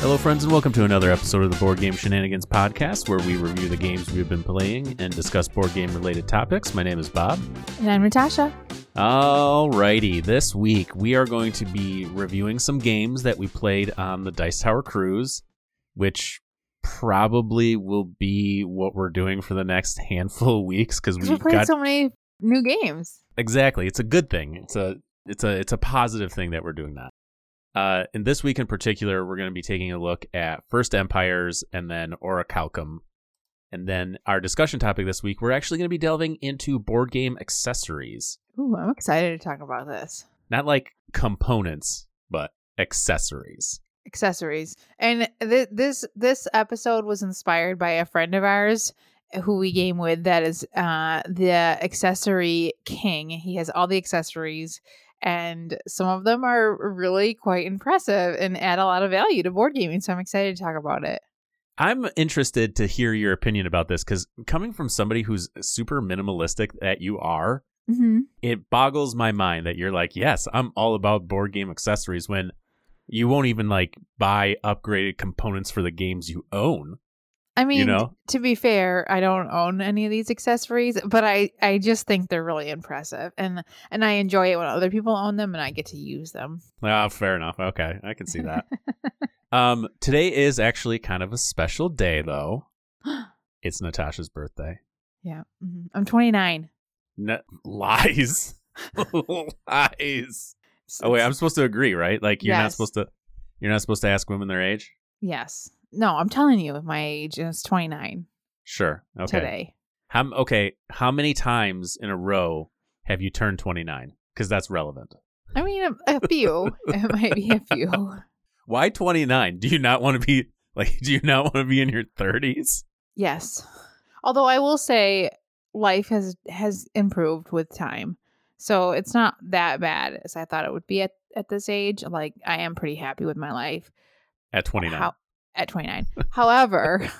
Hello, friends, and welcome to another episode of the Board Game Shenanigans podcast, where we review the games we've been playing and discuss board game related topics. My name is Bob. And I'm Natasha. Alrighty, this week we are going to be reviewing some games that we played on the Dice Tower Cruise, which probably will be what we're doing for the next handful of weeks because We played got so many new games. exactly. It's a good thing. It's a it's a it's a positive thing that we're doing that. Uh, and this week in particular, we're going to be taking a look at First Empires and then Orichalcum. And then our discussion topic this week, we're actually going to be delving into board game accessories. Ooh, I'm excited to talk about this. Not like components, but accessories. Accessories. And th- this this episode was inspired by a friend of ours who we game with that is uh the accessory king. He has all the accessories and some of them are really quite impressive and add a lot of value to board gaming. So I'm excited to talk about it. I'm interested to hear your opinion about this because coming from somebody who's super minimalistic that you are, Mm-hmm. it boggles my mind that you're like, yes, I'm all about board game accessories when you won't even like buy upgraded components for the games you own. I mean, know? to be fair, I don't own any of these accessories, but I I just think they're really impressive, and and I enjoy it when other people own them and I get to use them. Ah, fair enough. Okay, I can see that. um, today is actually kind of a special day, though. It's Natasha's birthday. yeah, mhm. I'm 29. No, lies, lies. Oh wait, I'm supposed to agree, right? Like you're not supposed to. You're not supposed to ask women their age. yes. No, I'm telling you my age, and it's 29 Sure. Okay. today. How okay? How many times in a row have you turned 29? Because that's relevant. I mean, a, a few. it might be a few. Why 29? Do you not want to be like? Do you not want to be in your 30s? Yes. Although I will say life has has improved with time. So it's not that bad as I thought it would be at, at this age. Like I am pretty happy with my life At 29. How- at 29. However,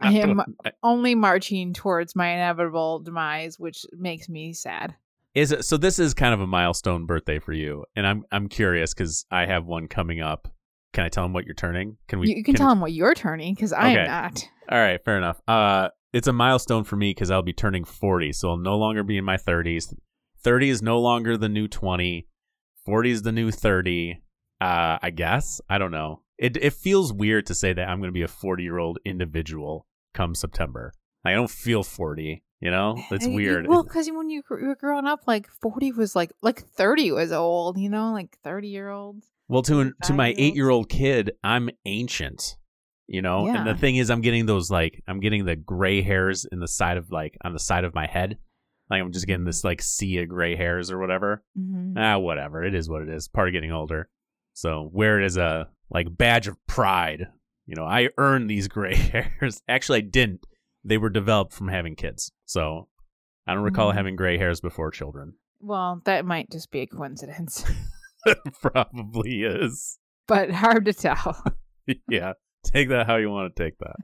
I am only marching towards my inevitable demise, which makes me sad. Is it so? This is kind of a milestone birthday for you, and I'm I'm curious because I have one coming up. Can I tell them what you're turning? Can we? you, you can, tell him what you're turning because I Okay. am not. All right, fair enough. Uh, it's a milestone for me because I'll be turning 40, so I'll no longer be in my 30s. 30 is no longer the new 20. 40 is the new 30. Uh, I guess I don't know. It it feels weird to say that I'm going to be a 40 year old individual come September. I don't feel 40. You know, it's weird. Well, because when you were growing up, like 40 was like, like 30 was old, you know, like 30 year olds. Well, to an, to my eight year old kid, I'm ancient. You know, and the thing is, I'm getting those like I'm getting the gray hairs in the side of like on the side of my head. Like I'm just getting this like sea of gray hairs or whatever. Mm-hmm. Ah, whatever. It is what it is. Part of getting older. So wear it as a like badge of pride. You know, I earned these gray hairs. Actually, I didn't. They were developed from having kids. So I don't recall Mhm. having gray hairs before children. Well, that might just be a coincidence, Probably is. but hard to tell. yeah. Take that how you want to take that.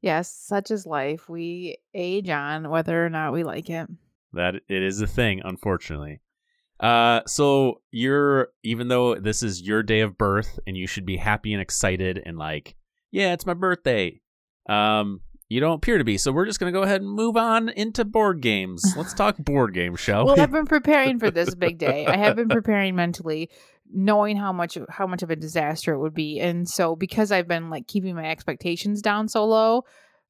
yes, such is life. We age on whether or not we like it. That it is a thing, unfortunately. Uh, so you're even though this is your day of birth and you should be happy and excited and like, yeah, it's my birthday. Um, you don't appear to be. So we're just gonna go ahead and move on into board games. Let's talk board games, shall Well, we? I've been preparing for this big day. I have been preparing mentally, knowing how much how much of a disaster it would be, and so because I've been like keeping my expectations down so low,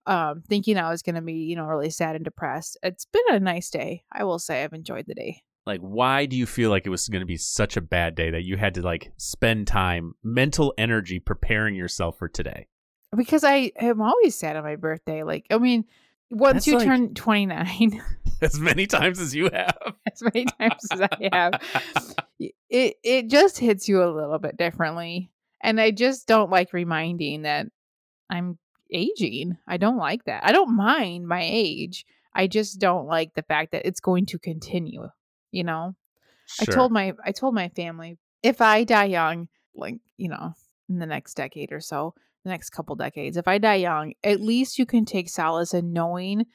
um, thinking I was going to be you know really sad and depressed. It's been a nice day. I will say I've enjoyed the day. Like, why do you feel like it was gonna be such a bad day that you had to like spend time, mental energy preparing yourself for today? because I am always sad on my birthday. Like, I mean, once That's you like- turn 29, As many times as you have. as many times as I have, it it just hits you a little bit differently. And I just don't like reminding that I'm aging. I don't like that. I don't mind my age. I just don't like the fact that it's going to continue. You know, I told my I told my family if I die young, like you know, in the next decade or so, the next couple decades, if I die young, at least you can take solace in knowing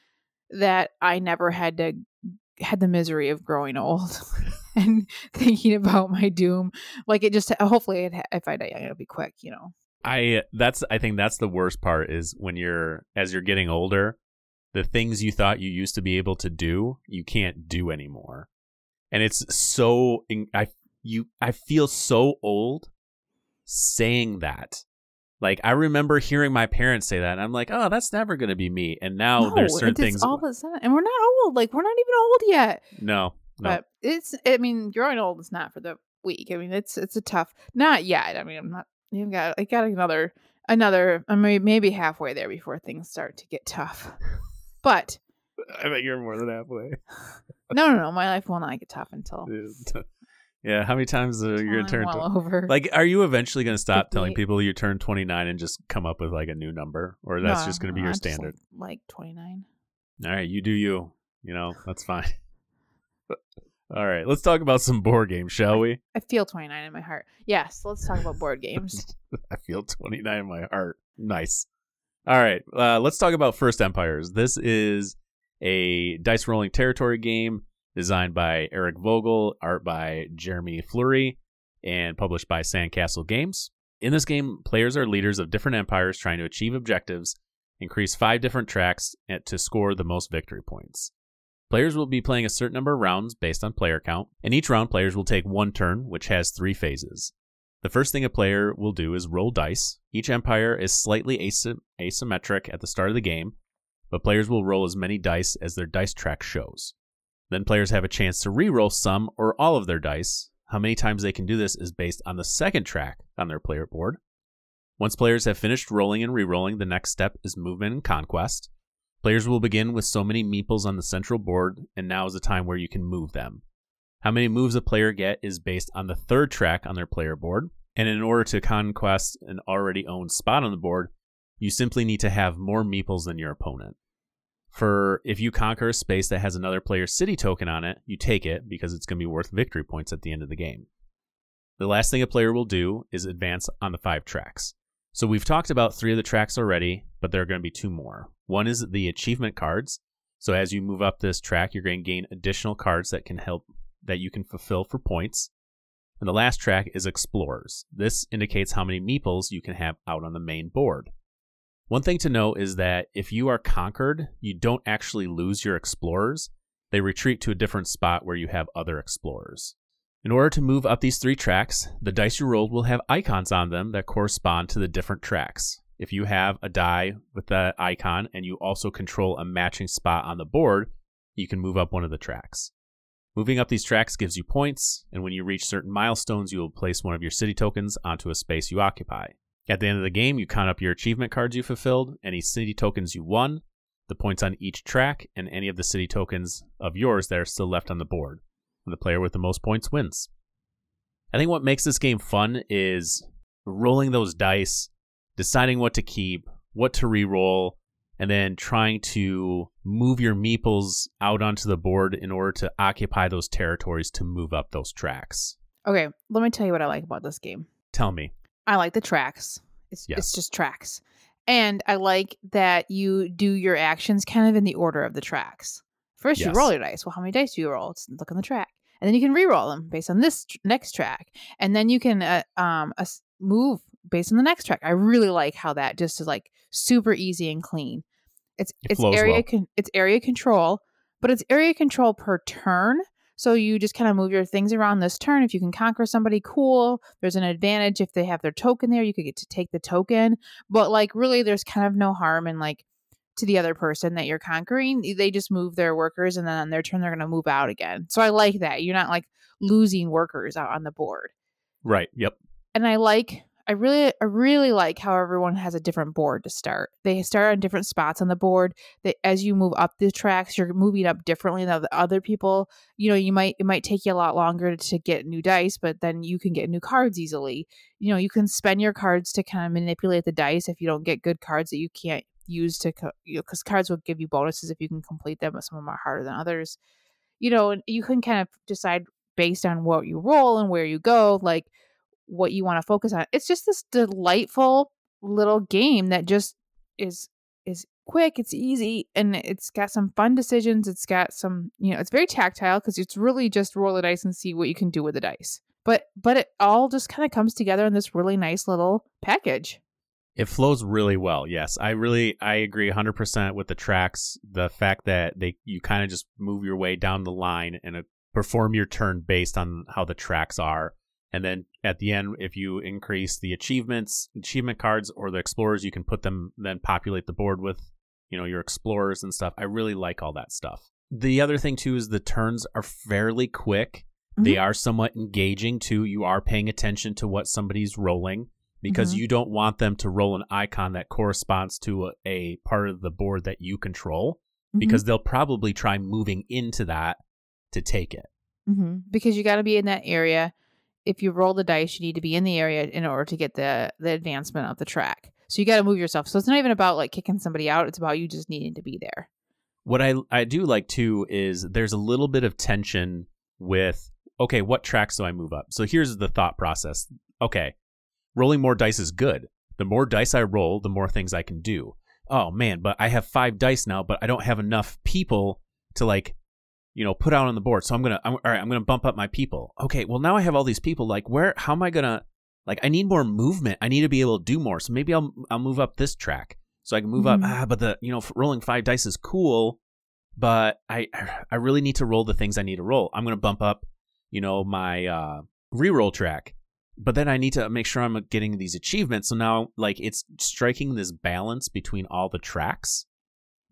that I never had to had the misery of growing old and thinking about my doom. Like it just hopefully it, if I die, young it'll be quick. You know. I that's I think that's the worst part is when you're as you're getting older, the things you thought you used to be able to do, you can't do anymore. And it's so I you I feel so old saying that. Like I remember hearing my parents say that, and I'm like, "Oh, that's never going to be me." And now no, there's certain things. all of a sudden, and we're not old. Like we're not even old yet. No, no. But it's. I mean, growing old is not for the weak. I mean, it's it's a tough. Not yet. I mean, I'm not. You've got. I got another another. I mean, maybe halfway there before things start to get tough. But I bet you're more than halfway. no, no, no. My life will not get tough until yeah, how many times are you gonna turn? well over. Like, are you eventually gonna stop telling 58. people you turn 29 and just come up with like a new number, or that's No, just gonna be no, your I'm standard? Like, like 29. All right, you do you. You know that's fine. All right, let's talk about some board games, shall we? I feel 29 in my heart. Yes, let's talk about board games. I feel 29 in my heart. Nice. All right, uh, let's talk about First Empires. This is a dice rolling territory game designed by Eric Vogel, art by Jeremy Fleury, and published by Sandcastle Games. In this game, players are leaders of different empires trying to achieve objectives, increase five different tracks to score the most victory points. Players will be playing a certain number of rounds based on player count, and each round players will take one turn, which has three phases. The first thing a player will do is roll dice. Each empire is slightly asym- asymmetric at the start of the game, but players will roll as many dice as their dice track shows. Then players have a chance to re-roll some or all of their dice. How many times they can do this is based on the second track on their player board. Once players have finished rolling and re-rolling, the next step is movement and conquest. Players will begin with so many meeples on the central board, and now is the time where you can move them. How many moves a player get is based on the third track on their player board, and in order to conquest an already owned spot on the board, you simply need to have more meeples than your opponent. For if you conquer a space that has another player's city token on it, you take it because it's going to be worth victory points at the end of the game. The last thing a player will do is advance on the five tracks. So we've talked about three of the tracks already, but there are going to be two more. One is the achievement cards. So as you move up this track, you're going to gain additional cards that can help that you can fulfill for points. And the last track is explorers. This indicates how many meeples you can have out on the main board. One thing to note is that if you are conquered, you don't actually lose your explorers. They retreat to a different spot where you have other explorers. In order to move up these three tracks, the dice you rolled will have icons on them that correspond to the different tracks. If you have a die with that icon and you also control a matching spot on the board, you can move up one of the tracks. Moving up these tracks gives you points, and when you reach certain milestones, you will place one of your city tokens onto a space you occupy. At the end of the game, you count up your achievement cards you fulfilled, any city tokens you won, the points on each track, and any of the city tokens of yours that are still left on the board. And the player with the most points wins. I think what makes this game fun is rolling those dice, deciding what to keep, what to re-roll, and then trying to move your meeples out onto the board in order to occupy those territories to move up those tracks. Okay, let me tell you what I like about this game. Tell me. I like the tracks. It's Yes. it's just tracks. And I like that you do your actions kind of in the order of the tracks. First, you roll your dice. Well, how many dice do you roll? Let's look on the track, and then you can re-roll them based on this tr- next track, and then you can uh, um as- move based on the next track. I really like how that just is like super easy and clean. It's It it's area well. con- it's area control, but it's area control per turn. So you just kind of move your things around this turn. If you can conquer somebody, cool. There's an advantage if they have their token there. You could get to take the token, but like really, there's kind of no harm in like to the other person that you're conquering. They just move their workers, and then on their turn, they're going to move out again. So I like that. You're not like losing workers out on the board Right. Yep. and I like I really I really like how everyone has a different board to start. They start on different spots on the board. That as you move up the tracks, you're moving up differently than the other people. You know, you might it might take you a lot longer to get new dice, but then you can get new cards easily. You know, you can spend your cards to kind of manipulate the dice if you don't get good cards that you can't use to you know because cards will give you bonuses if you can complete them, but some of them are harder than others. You know, you can kind of decide based on what you roll and where you go, like what you want to focus on. It's just this delightful little game that just is is quick, it's easy, and it's got some fun decisions. It's got some, you know, it's very tactile because it's really just roll the dice and see what you can do with the dice. But but it all just kind of comes together in this really nice little package. It flows really well. Yes, I really I agree 100% with the tracks. The fact that they you kind of just move your way down the line and uh, perform your turn based on how the tracks are. And then at the end, if you increase the achievements, achievement cards, or the explorers, you can put them then populate the board with, you know, your explorers and stuff. I really like all that stuff. The other thing too is the turns are fairly quick. Mm-hmm. They are somewhat engaging too. You are paying attention to what somebody's rolling because mm-hmm. you don't want them to roll an icon that corresponds to a, a part of the board that you control mm-hmm. because they'll probably try moving into that to take it. Mm-hmm. Because you got to be in that area if you roll the dice, you need to be in the area in order to get the the advancement of the track. So you got to move yourself. So it's not even about like kicking somebody out. It's about you just needing to be there. What I I do like too is there's a little bit of tension with okay, what tracks do I move up? So here's the thought process. Okay, rolling more dice is good. The more dice I roll, the more things I can do. Oh man, but I have five dice now, but I don't have enough people to like you know, put out on the board. So I'm gonna, I'm, all right, I'm gonna bump up my people. Okay, well now I have all these people. Like, where? How am I gonna? Like, I need more movement. I need to be able to do more. So maybe I'll, I'll move up this track so I can move mm-hmm. up. Ah, but the, you know, rolling five dice is cool, but I, I really need to roll the things I need to roll. I'm gonna bump up, you know, my uh, reroll track. But then I need to make sure I'm getting these achievements. So now, like, it's striking this balance between all the tracks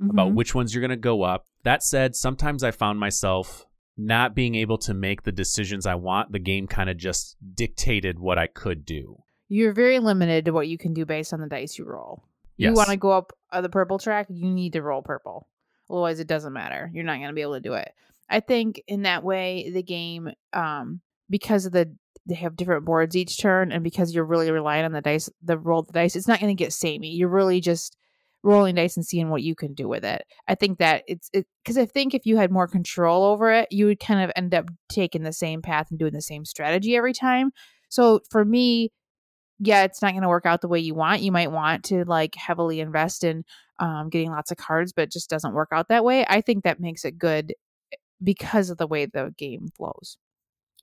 mm-hmm. about which ones you're going to go up. That said, sometimes I found myself not being able to make the decisions I want. The game kind of just dictated what I could do. You're very limited to what you can do based on the dice you roll. Yes. You want to go up the purple track, you need to roll purple. Otherwise, it doesn't matter. You're not going to be able to do it. I think in that way, the game, um, because of the they have different boards each turn, and because you're really relying on the dice, the roll the dice, it's not going to get samey. You're really just rolling dice and seeing what you can do with it. I think that it's because it, I think if you had more control over it, you would kind of end up taking the same path and doing the same strategy every time. So for me, yeah, it's not going to work out the way you want. You might want to like heavily invest in um, getting lots of cards, but it just doesn't work out that way. I think that makes it good eh, because of the way the game flows.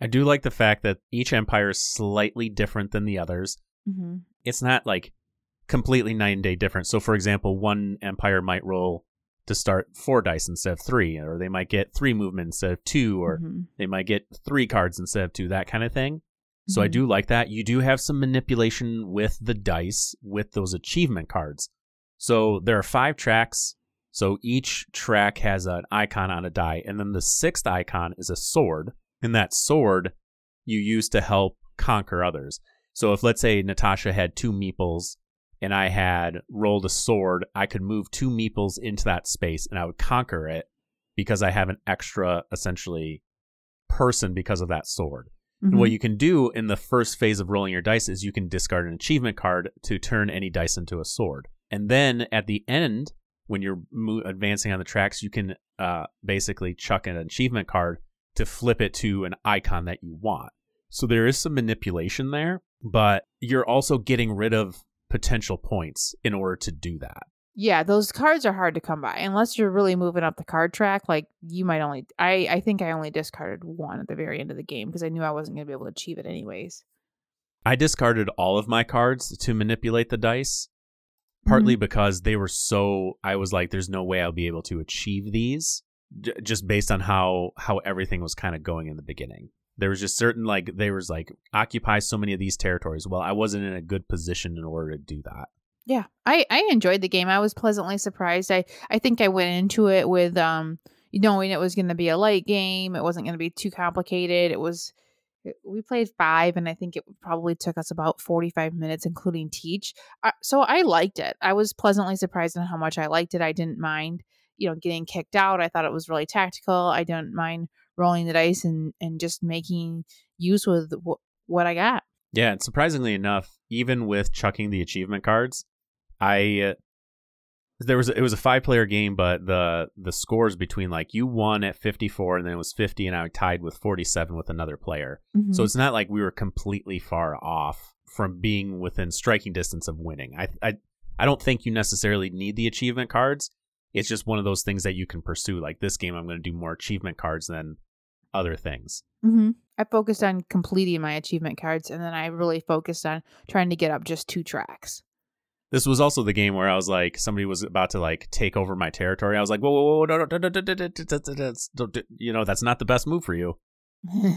I do like the fact that each empire is slightly different than the others. Mm-hmm. It's not like completely night and day difference. So, for example, one empire might roll to start four dice instead of three, or they might get three movement instead of two, or mm-hmm. they might get three cards instead of two, that kind of thing. So mm-hmm. I do like that. You do have some manipulation with the dice with those achievement cards. So there are five tracks. So each track has an icon on a die, and then the sixth icon is a sword, and that sword you use to help conquer others. So if let's say Natasha had two meeples and I had rolled a sword, I could move two meeples into that space and I would conquer it because I have an extra, essentially, person because of that sword. Mm-hmm. what you can do in the first phase of rolling your dice is you can discard an achievement card to turn any dice into a sword. And then at the end, when you're mo- advancing on the tracks, you can uh, basically chuck an achievement card to flip it to an icon that you want. So there is some manipulation there, but you're also getting rid of potential points in order to do that. Yeah, those cards are hard to come by unless you're really moving up the card track. Like you might only, I I think I only discarded one at the very end of the game because I knew I wasn't going to be able to achieve it anyways. I discarded all of my cards to manipulate the dice, partly mm-hmm. because they were so. I was like, "There's no way I'll be able to achieve these," j- just based on how how everything was kind of going in the beginning there was just certain like there was like occupy so many of these territories. Well i wasn't in a good position in order to do that. Yeah i i enjoyed the game. I was pleasantly surprised. I i think i went into it with um knowing it was going to be a light game it wasn't going to be too complicated. It was we played five and i think it probably took us about 45 minutes including teach. So i liked it. I was pleasantly surprised on how much i liked it. I didn't mind you know getting kicked out. I thought it was really tactical. I didn't mind rolling the dice and and just making use with w- what I got. Yeah, and surprisingly enough, even with chucking the achievement cards, I uh, there was a, it was a five player game, but the the scores between like you won at 54 and then it was 50 and I tied with 47 with another player. Mm-hmm. So it's not like we were completely far off from being within striking distance of winning. I I I don't think you necessarily need the achievement cards. It's just one of those things that you can pursue. Like this game, I'm going to do more achievement cards than other things. Mm-hmm. I focused on completing my achievement cards, and then I really focused on trying to get up just two tracks. This was also the game where I was like, somebody was about to like take over my territory. I was like, whoa, whoa, whoa, no, no, no, you know, that's not the best move for you.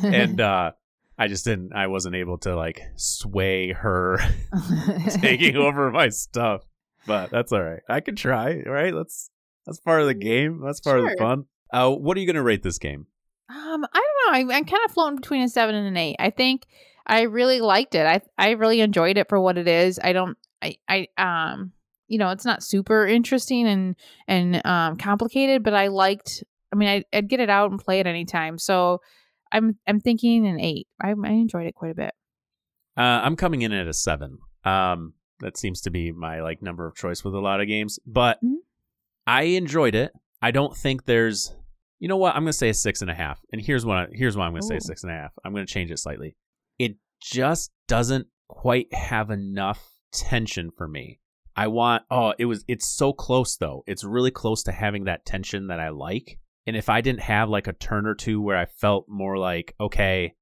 and uh, I just didn't. I wasn't able to like sway her taking over my stuff. But that's all right. I can try. Right? That's that's part of the mm, game. That's part sure. of the fun. Uh, what are you going to rate this game? Um, I don't know. I, I'm kind of floating between a seven and an eight. I think I really liked it. I I really enjoyed it for what it is. I don't. I I um. You know, it's not super interesting and and um complicated, but I liked. I mean, I, I'd get it out and play it anytime. So, I'm I'm thinking an eight. I, I enjoyed it quite a bit. Uh, I'm coming in at a seven. Um, that seems to be my like number of choice with a lot of games, but Mhm. I enjoyed it. I don't think there's, you know what? I'm gonna say a six and a half, and here's what I, here's why I'm gonna say a six and a half. I'm gonna change it slightly. It just doesn't quite have enough tension for me. I want. Oh, it was. It's so close though. It's really close to having that tension that I like. And if I didn't have like a turn or two where I felt more like, okay,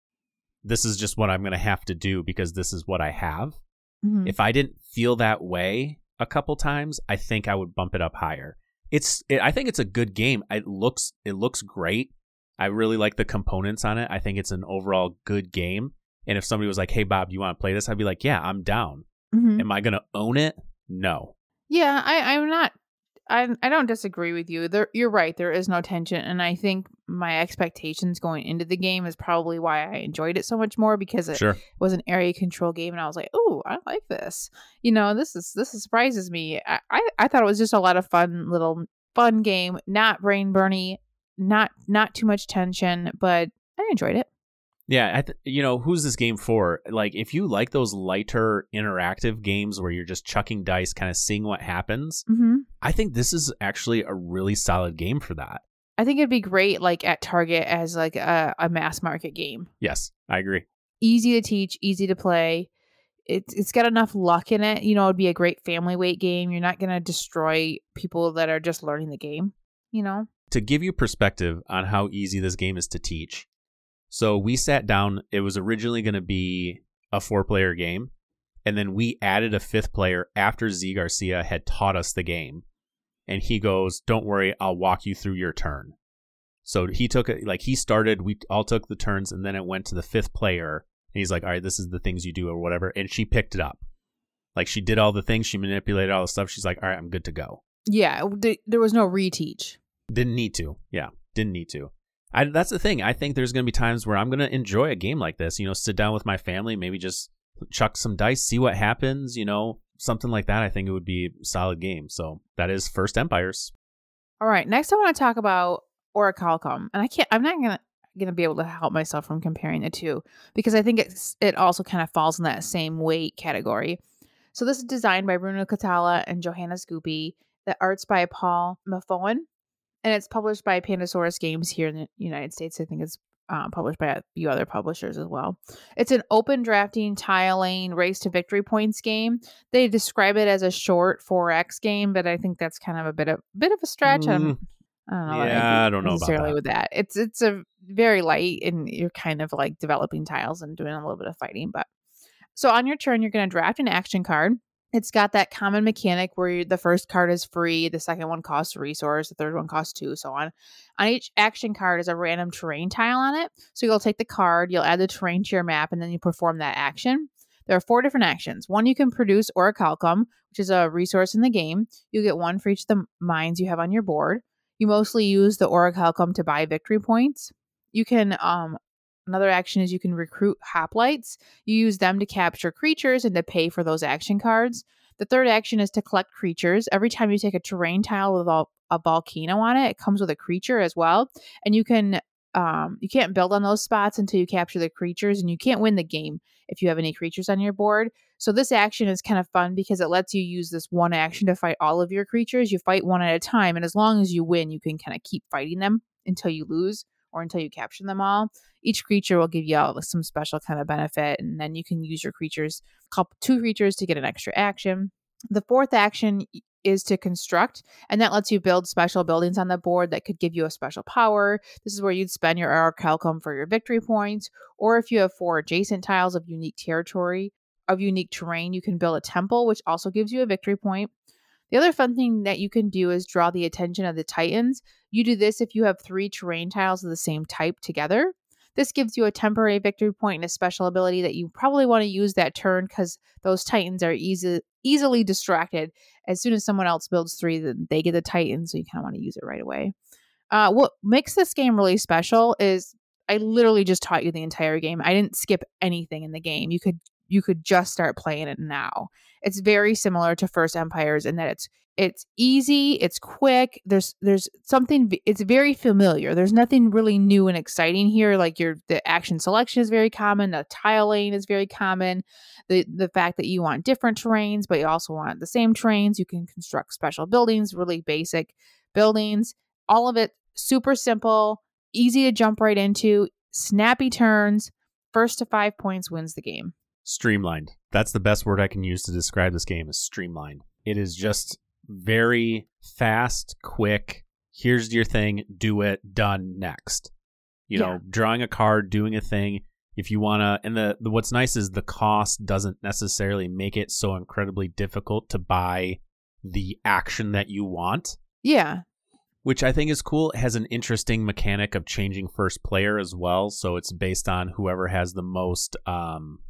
this is just what I'm going to have to do because this is what I have. Mhm. If I didn't feel that way a couple times, I think I would bump it up higher. It's it, I think it's a good game. It looks it looks great. I really like the components on it. I think it's an overall good game. And if somebody was like, "Hey Bob, do you want to play this?" I'd be like, "Yeah, I'm down." Mhm. Am I going to own it? No. Yeah, I, I'm not. I I don't disagree with you. There, you're right. There is no tension, and I think my expectations going into the game is probably why I enjoyed it so much more because it Sure. was an area control game, and I was like, "Oh, I like this." You know, this is this surprises me. I, I I thought it was just a lot of fun, little fun game, not brain burny, not not too much tension, but I enjoyed it. Yeah, I th- you know, who's this game for? Like, if you like those lighter interactive games where you're just chucking dice, kind of seeing what happens, hmm I think this is actually a really solid game for that. I think it'd be great, like at Target, as like a, a mass market game. Yes, I agree. easy to teach, easy to play. It's it's got enough luck in it. You know, it'd be a great family weight game. You're not gonna destroy people that are just learning the game. You know. To give you perspective on how easy this game is to teach, so we sat down. It was originally going to be a four player game, and then we added a fifth player after Zee Garcia had taught us the game. And he goes, Don't worry, I'll walk you through your turn. So he took it, like, he started, we all took the turns, and then it went to the fifth player. And he's like, All right, this is the things you do, or whatever. And she picked it up. Like, she did all the things, she manipulated all the stuff. She's like, All right, I'm good to go. Yeah, there was no reteach. Didn't need to. Yeah, didn't need to. I, that's the thing. I think there's going to be times where I'm going to enjoy a game like this. You know, sit down with my family, maybe just chuck some dice, see what happens. You know, something like that. I think it would be a solid game. So that is First Empires. All right, next I want to talk about Orichalcum, and I can't. I'm not gonna gonna be able to help myself from comparing the two because I think it's it also kind of falls in that same weight category. So this is designed by Bruno Cathala and Johannes Goupy. The art's by Paul Mafayon, and it's published by Pandasaurus Games here in the United States. I think it's uh, published by a few other publishers as well. It's an open drafting, tiling, race to victory points game. They describe it as a short 4X game, but I think that's kind of a bit of bit of a stretch. I'm- I don't know. Yeah, I don't know about necessarily that. with that. It's it's a very light, and you're kind of like developing tiles and doing a little bit of fighting. But so on your turn, you're going to draft an action card. It's got that common mechanic where the first card is free, the second one costs a resource, the third one costs two, so on. On each action card is a random terrain tile on it. So you'll take the card, you'll add the terrain to your map, and then you perform that action. There are four different actions. One, you can produce orichalcum, which is a resource in the game. You get one for each of the mines you have on your board. You mostly use the orichalcum to buy victory points. You can um another action is you can recruit hoplites. You use them to capture creatures and to pay for those action cards. The third action is to collect creatures. Every time you take a terrain tile with a, volcano on it, it comes with a creature as well. And you can um you can't build on those spots until you capture the creatures and you can't win the game if you have any creatures on your board. So this action is kind of fun because it lets you use this one action to fight all of your creatures. You fight one at a time, and as long as you win, you can kind of keep fighting them until you lose or until you capture them all. Each creature will give you all some special kind of benefit, and then you can use your creatures, couple two creatures to get an extra action. The fourth action is to construct, and that lets you build special buildings on the board that could give you a special power. This is where you'd spend your orichalcum for your victory points, or if you have four adjacent tiles of unique territory, of unique terrain, you can build a temple, which also gives you a victory point. The other fun thing that you can do is draw the attention of the Titans. You do this if you have three terrain tiles of the same type together. This gives you a temporary victory point and a special ability that you probably want to use that turn because those Titans are easy, easily distracted. As soon as someone else builds three, then they get the Titan, so you kind of want to use it right away. Uh, what makes this game really special is I literally just taught you the entire game. I didn't skip anything in the game. You could you could just start playing it now. It's very similar to First Empires in that it's it's easy, it's quick. There's there's something it's very familiar. There's nothing really new and exciting here. Like your the action selection is very common, the tiling is very common. The the fact that you want different terrains, but you also want the same terrains. You can construct special buildings, really basic buildings. All of it super simple, easy to jump right into, snappy turns. First to five points wins the game. Streamlined. That's the best word I can use to describe this game is streamlined. It is just very fast, quick. Here's your thing, do it, done, next. You Yeah. know, drawing a card, doing a thing. If you want to, and the, the what's nice is the cost doesn't necessarily make it so incredibly difficult to buy the action that you want, Yeah. which I think is cool. It has an interesting mechanic of changing first player as well. So it's based on whoever has the most um,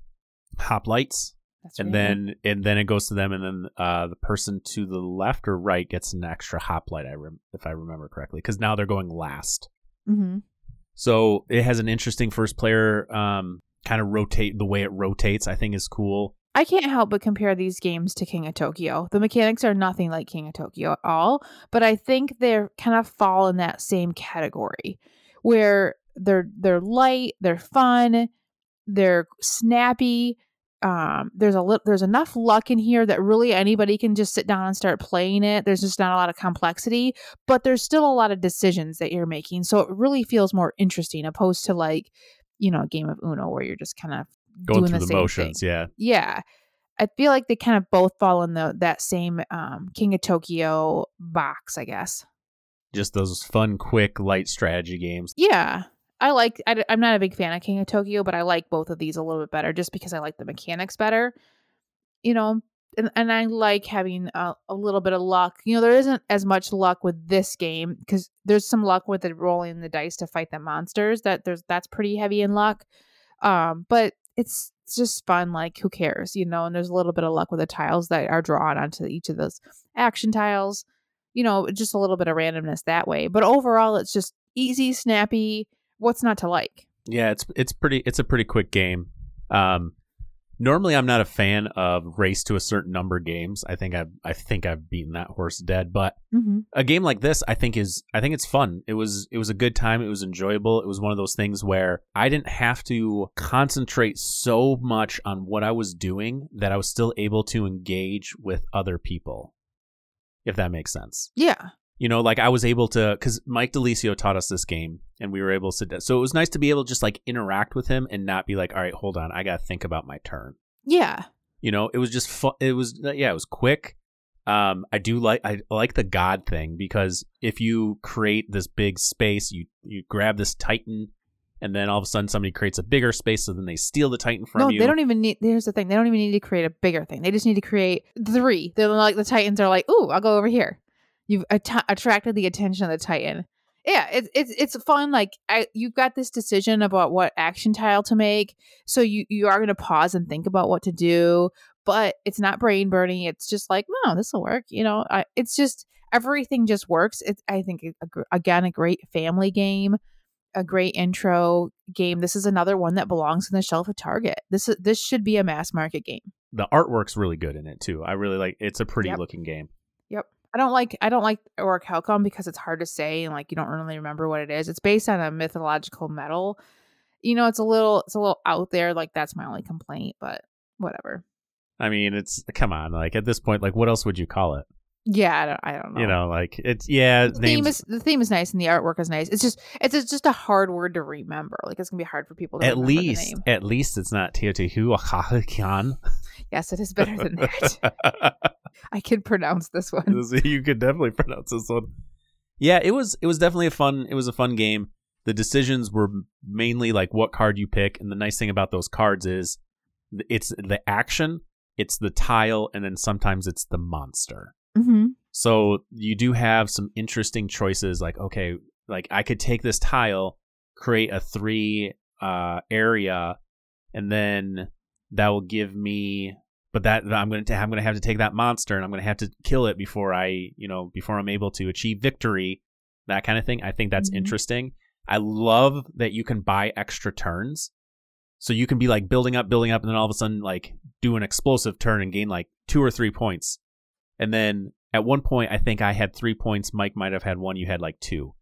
hoplites That's and really then and then it goes to them, and then uh, the person to the left or right gets an extra hoplite. I rem- if I remember correctly, because now they're going last. Mhm. So it has an interesting first player um, kind of rotate the way it rotates. I think is cool. I can't help but compare these games to King of Tokyo. The mechanics are nothing like King of Tokyo at all, but I think they're kind of fall in that same category where they're they're light, they're fun, they're snappy. Um, there's a li- there's enough luck in here that really anybody can just sit down and start playing it. There's just not a lot of complexity, but there's still a lot of decisions that you're making, so it really feels more interesting opposed to like you know a game of Uno where you're just kind of Going doing through the the, same motions, thing yeah. yeah i feel like they kind of both fall in the that same um king of tokyo box i guess Just those fun, quick, light strategy games. yeah i like I, am not a big fan of king of tokyo but i like both of these a little bit better just because i like the mechanics better you know? And, and i like having a, a little bit of luck. You know there isn't as much luck with this game because there's some luck with it rolling the dice to fight the monsters that there's that's pretty heavy in luck um but it's it's just fun like who cares you know? And there's a little bit of luck with the tiles that are drawn onto each of those action tiles you know just a little bit of randomness that way but overall it's just easy snappy what's not to like Yeah, it's it's pretty. It's a pretty quick game. Um, normally, I'm not a fan of race to a certain number games. I think I've I think I've beaten that horse dead, but mm-hmm. a game like this i think is i think it's fun it was it was a good time it was enjoyable it was one of those things where i didn't have to concentrate so much on what i was doing that i was still able to engage with other people if that makes sense yeah you know like i was able to because Mike DiLisio taught us this game and we were able to so it was nice to be able to just like interact with him and not be like all right hold on i gotta think about my turn. Yeah. You know it was just fun it was yeah it was quick. Um i do like i like the god thing because if you create this big space you you grab this titan and then all of a sudden somebody creates a bigger space so then they steal the titan from no you. No, they don't even need here's the thing they don't even need to create a bigger thing they just need to create three they're like the titans are like ooh i'll go over here you've att- attracted the attention of the titan. Yeah it's it's it's fun like I, you've got this decision about what action tile to make so you you are going to pause and think about what to do but it's not brain burning it's just like no this will work you know? I, it's just everything just works it's i think a, again a great family game a great intro game this is another one that belongs in the shelf of target. This is this should be a mass market game. The artwork's really good in it too i really like it's a pretty Yep. looking game. Yep. I don't like I don't like Orichalcum because it's hard to say and like you don't really remember what it is. It's based on a mythological metal. You know, it's a little it's a little out there. Like that's my only complaint, but whatever. i mean it's come on like at this point like what else would you call it Yeah, I don't I don't know. you know like it's yeah the theme names is the theme is nice and the artwork is nice. It's just it's just- just a hard word to remember. Like it's gonna be hard for people to at remember the least name. at least it's not teotihuacan Yes, it is better than that. I can pronounce this one. you could definitely pronounce this one. Yeah, it was it was definitely a fun it was a fun game. The decisions were mainly like what card you pick, and the nice thing about those cards is it's the action, it's the tile, and then sometimes it's the monster. Mm-hmm. So you do have some interesting choices. Like okay, like I could take this tile, create a three uh, area, and then that will give me. But that I'm going to I'm going to have to take that monster and I'm going to have to kill it before I you know before I'm able to achieve victory, that kind of thing. I think that's Mhm. interesting. I love that you can buy extra turns. So you can be like building up, building up, and then all of a sudden like do an explosive turn and gain like two or three points. And then at one point, I think I had three points. Mike might have had one. You had like two.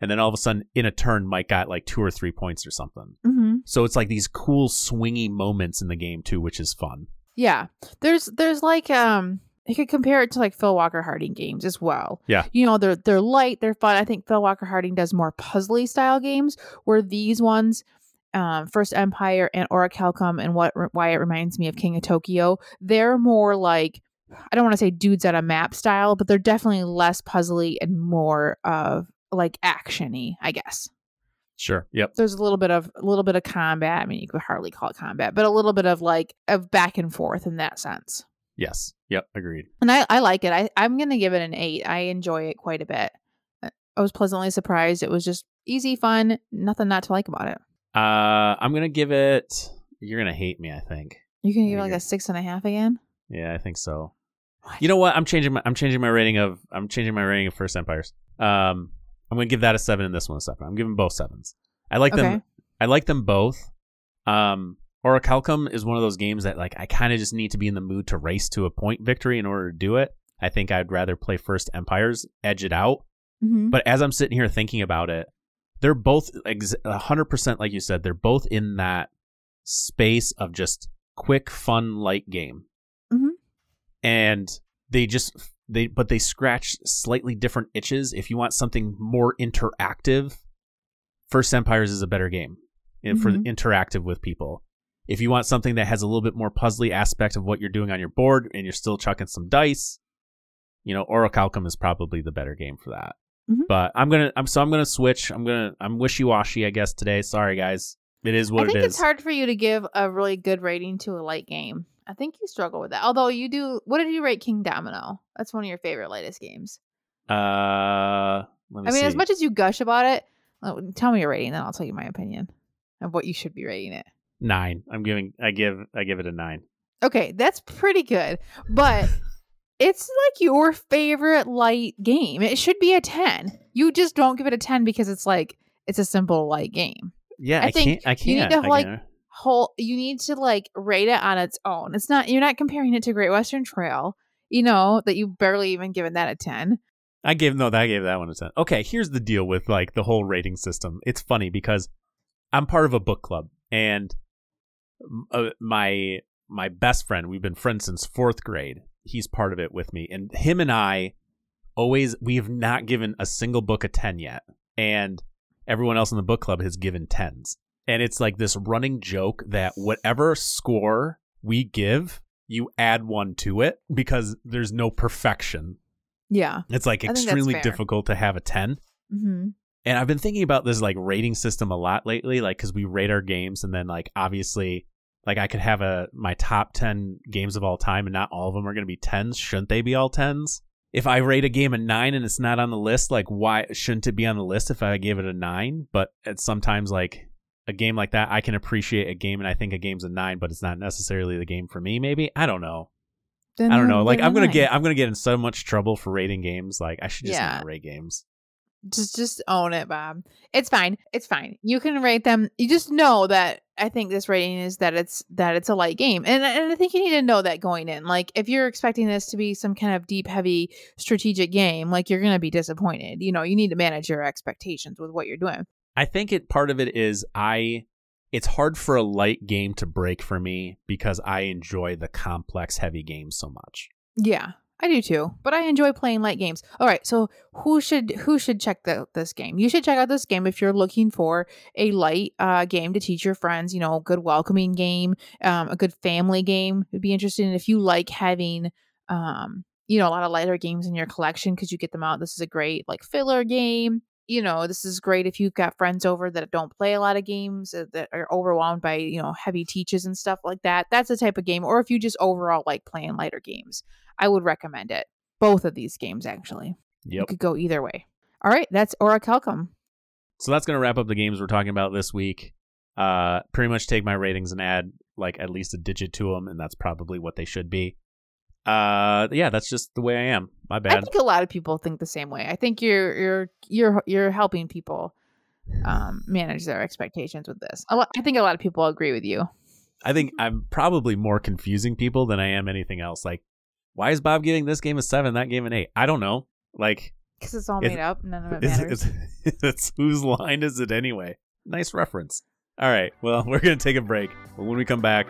And then all of a sudden, in a turn, Mike got like two or three points or something. Mm-hmm. So it's like these cool swingy moments in the game too, which is fun. Yeah. There's there's like um you could compare it to like Phil Walker Harding games as well. Yeah. You know, they're they're light, they're fun. I think Phil Walker Harding does more puzzly style games where these ones um, First Empire and Orichalcum and what why it reminds me of King of Tokyo, they're more like I don't want to say dudes at a map style, but they're definitely less puzzly and more of like actiony, I guess. Sure. Yep. There's a little bit of a little bit of combat. I mean, you could hardly call it combat, but a little bit of like of back and forth in that sense. Yes. Yep. Agreed. And I, I like it. I, I'm gonna give it an eight. I enjoy it quite a bit. Uh, I was pleasantly surprised. It was just easy, fun, nothing not to like about it. Uh, I'm gonna give it. You're gonna hate me. I think. You can give it like a six and a half again. Yeah, I think so. You know what? I'm changing my I'm changing my rating of I'm changing my rating of First Empires. Um, I'm gonna give that a seven and this one a seven. I'm giving both sevens. I like them. Okay. I like them both. Um, Orichalcum is one of those games that like I kind of just need to be in the mood to race to a point victory in order to do it. I think I'd rather play First Empires, edge it out. Mm-hmm. But as I'm sitting here thinking about it, they're both ex- 100% like you said. They're both in that space of just quick, fun, light game. Mhm. And they just they but they scratch slightly different itches. If you want something more interactive, First Empires is a better game eh, for Mhm. interactive with people. If you want something that has a little bit more puzzly aspect of what you're doing on your board and you're still chucking some dice, you know, Orichalcum is probably the better game for that. Mhm. But I'm gonna I'm so I'm gonna switch. I'm gonna I'm wishy washy, I guess, today. Sorry guys. It is what I think it is. it's hard for you to give a really good rating to a light game. I think you struggle with that. Although you do. What did you rate Kingdomino? That's one of your favorite lightest games. Uh let me I mean, see. as much as you gush about it, uh, tell me your rating, then I'll tell you my opinion of what you should be rating it. nine. I'm giving I give I give it a nine. Okay, that's pretty good, but it's like your favorite light game. It should be a 10. You just don't give it a 10 because it's like it's a simple light game. Yeah, I I, think can't I can't. you need to, like. Whole you need to like rate it on its own. It's not you're not comparing it to Great Western Trail, you know, that you barely even given that a 10. I gave no, I gave that one a ten. Okay, here's the deal with like the whole rating system. It's funny because I'm part of a book club, and uh, my my best friend, we've been friends since fourth grade. He's part of it with me, and him and I always we have not given a single book a ten yet, and everyone else in the book club has given tens, and it's like this running joke that whatever score we give, you add one to it because there's no perfection Yeah. it's like I think that's extremely difficult to have a 10. hmm And I've been thinking about this like rating system a lot lately, like because we rate our games and then like obviously like I could have a my top 10 games of all time and not all of them are going to be 10s. Shouldn't they be all 10s? If I rate a game a 9 and it's not on the list, like why shouldn't it be on the list if I gave it a 9? But it's sometimes like a game like that, I can appreciate a game and I think a game's a 9, but it's not necessarily the game for me maybe. I don't know. Then I don't know. Like give it a I'm gonna nine. get I'm gonna get in so much trouble for rating games. Like I should just Yeah. not rate games. Just just own it bob. It's fine it's fine. You can rate them you just know that i think this rating is that it's that it's a light game and, and i think you need to know that going in like if you're expecting this to be some kind of deep heavy strategic game like you're gonna be disappointed you know you need to manage your expectations with what you're doing. I think it part of it is I it's hard for a light game to break for me because I enjoy the complex heavy games so much. yeah I do too, but I enjoy playing light games. All right, so who should who should check the, this game? You should check out this game if you're looking for a light uh, game to teach your friends. You know, a good welcoming game, um, a good family game. It'd be interesting if you like having, um, you know, a lot of lighter games in your collection because you get them out. This is a great like filler game you know, this is great if you've got friends over that don't play a lot of games uh, that are overwhelmed by, you know, heavy teaches and stuff like that. That's the type of game. Or if you just overall like playing lighter games, I would recommend it. Both of these games, actually. Yep. You could go either way. All right. That's Orichalcum. So that's going to wrap up the games we're talking about this week. Uh, pretty much take my ratings and add like at least a digit to them, and that's probably what they should be uh yeah that's just the way i am my bad I think a lot of people think the same way. I think you're you're you're you're helping people um manage their expectations with this. I think a lot of people agree with you. i think i'm probably more confusing people than i am anything else like why is bob giving this game a seven that game an eight i don't know like Because it's all made up. None of it matters. it's, it's whose line is it anyway nice reference all right well we're gonna take a break but when we come back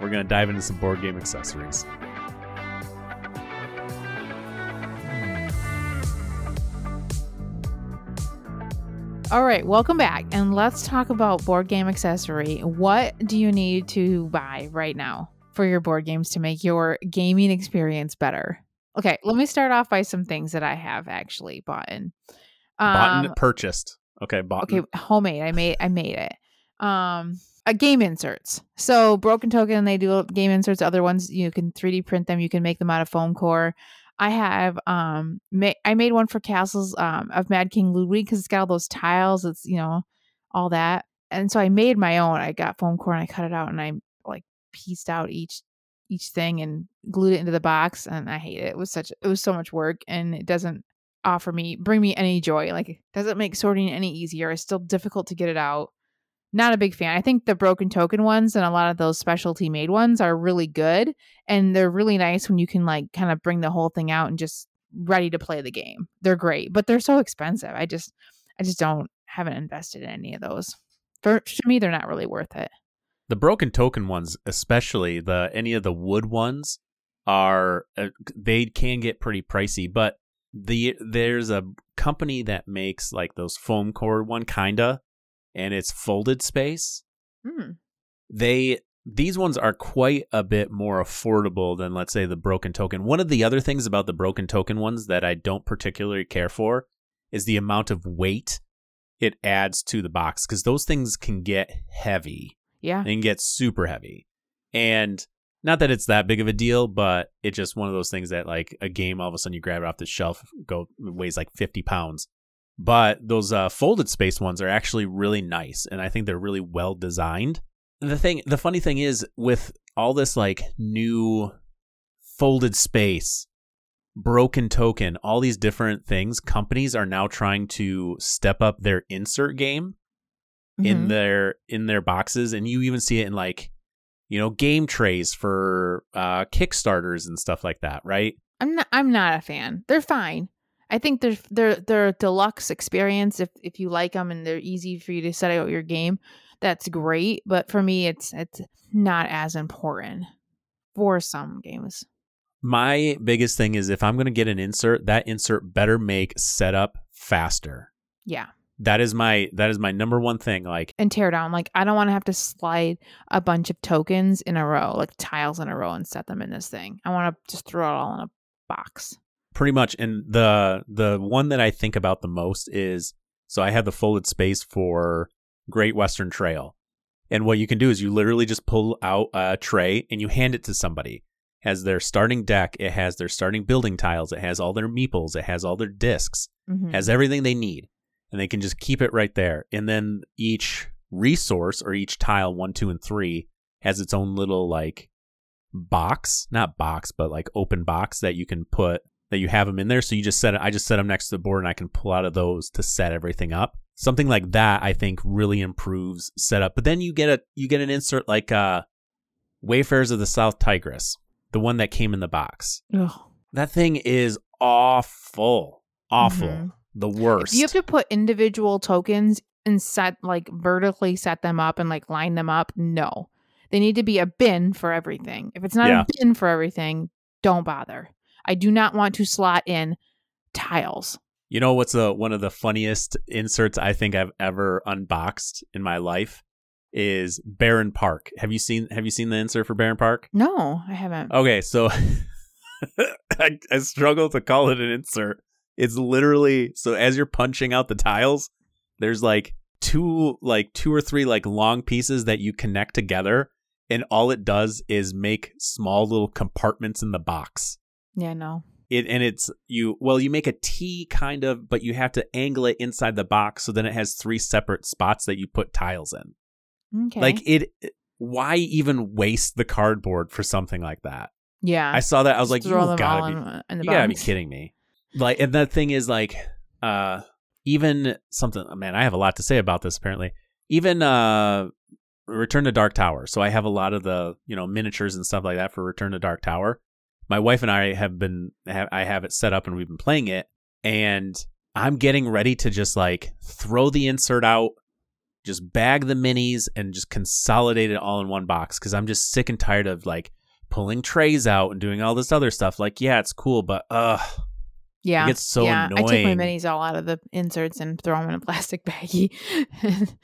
we're gonna dive into some board game accessories All right, welcome back, and let's talk about board game accessory. What do you need to buy right now for your board games to make your gaming experience better? Okay, let me start off by some things that I have actually bought in. bought Um, and purchased okay bought okay, homemade. I made I made it. Um, a game inserts. So Broken Token, they do game inserts. Other ones you can 3D print them. You can make them out of foam core. I have um, ma- I made one for Castles um of Mad King Ludwig because it's got all those tiles. It's you know all that, and so I made my own. I got foam core and I cut it out and I like pieced out each each thing and glued it into the box. And I hate it. It was such it was so much work and it doesn't offer me bring me any joy like it doesn't make sorting any easier it's still difficult to get it out not a big fan. I think the broken token ones and a lot of those specialty made ones are really good and they're really nice when you can like kind of bring the whole thing out and just ready to play the game. They're great but they're so expensive. I just i just don't haven't invested in any of those. For to me they're not really worth it. The broken token ones especially the any of the wood ones are uh, they can get pretty pricey but the there's a company that makes like those foam core one kinda and it's folded space Hmm. they these ones are quite a bit more affordable than let's say the broken token one of the other things about the broken token ones that i don't particularly care for is the amount of weight it adds to the box because those things can get heavy yeah and get super heavy. And not that it's that big of a deal, but it's just one of those things that like a game all of a sudden you grab it off the shelf, go weighs like fifty pounds. But those uh, folded space ones are actually really nice, and I think they're really well designed. And the thing, the funny thing is, with all this like new folded space, broken token, all these different things, companies are now trying to step up their insert game in Mhm. their in their boxes and you even see it in like you know game trays for uh kickstarters and stuff like that right I'm not. I'm not a fan. They're fine. I think they're they're they're a deluxe experience if if you like them and they're easy for you to set out your game. That's great, but for me, it's it's not as important for some games. my biggest thing is if i'm going to get an insert that insert better make setup faster Yeah, that is my that is my number one thing like and tear down. Like I don't want to have to slide a bunch of tokens in a row, like tiles in a row, and set them in this thing. I want to just throw it all in a box. Pretty much and the the one that i think about the most is so i have the folded space for great western trail. And what you can do is you literally just pull out a tray and you hand it to somebody. Has their starting deck it has their starting building tiles it has all their meeples it has all their discs Mhm. has everything they need and they can just keep it right there. And then each resource or each tile one two and three has its own little like box not box but like open box that you can put that you have them in there so you just set it i just set them next to the board and i can pull out of those to set everything up something like that i think really improves setup but then you get a you get an insert like uh wayfarers of the south tigris the one that came in the box Ugh. that thing is awful awful Mhm. the worst You have to put individual tokens and set like vertically set them up and like line them up. No. They need to be a bin for everything. If it's not Yeah. a bin for everything, don't bother. I do not want to slot in tiles. You know what's a, one of the funniest inserts I think I've ever unboxed in my life is Bärenpark. Have you seen Have you seen the insert for Bärenpark? No, I haven't. Okay, so I, I struggle to call it an insert. It's literally so as you're punching out the tiles, there's like two like two or three like long pieces that you connect together and all it does is make small little compartments in the box. Yeah, no. It and it's you well you make a T kind of but you have to angle it inside the box so then it has three separate spots that you put tiles in. Okay. Like it why even waste the cardboard for something like that? yeah. I saw that I was Just like you gotta be in, in you gotta be kidding me. Like, and the thing is, like, uh, even something. Man, I have a lot to say about this. Apparently, even uh, Return to Dark Tower. So I have a lot of the you know miniatures and stuff like that for Return to Dark Tower. My wife and I have been. Have, I have it set up and we've been playing it, and I'm getting ready to just like throw the insert out. Just bag the minis and just consolidate it all in one box because I'm just sick and tired of like pulling trays out and doing all this other stuff. Like, yeah, it's cool, but uh Yeah. gets so yeah. I take my minis all out of the inserts and throw them in a plastic baggie.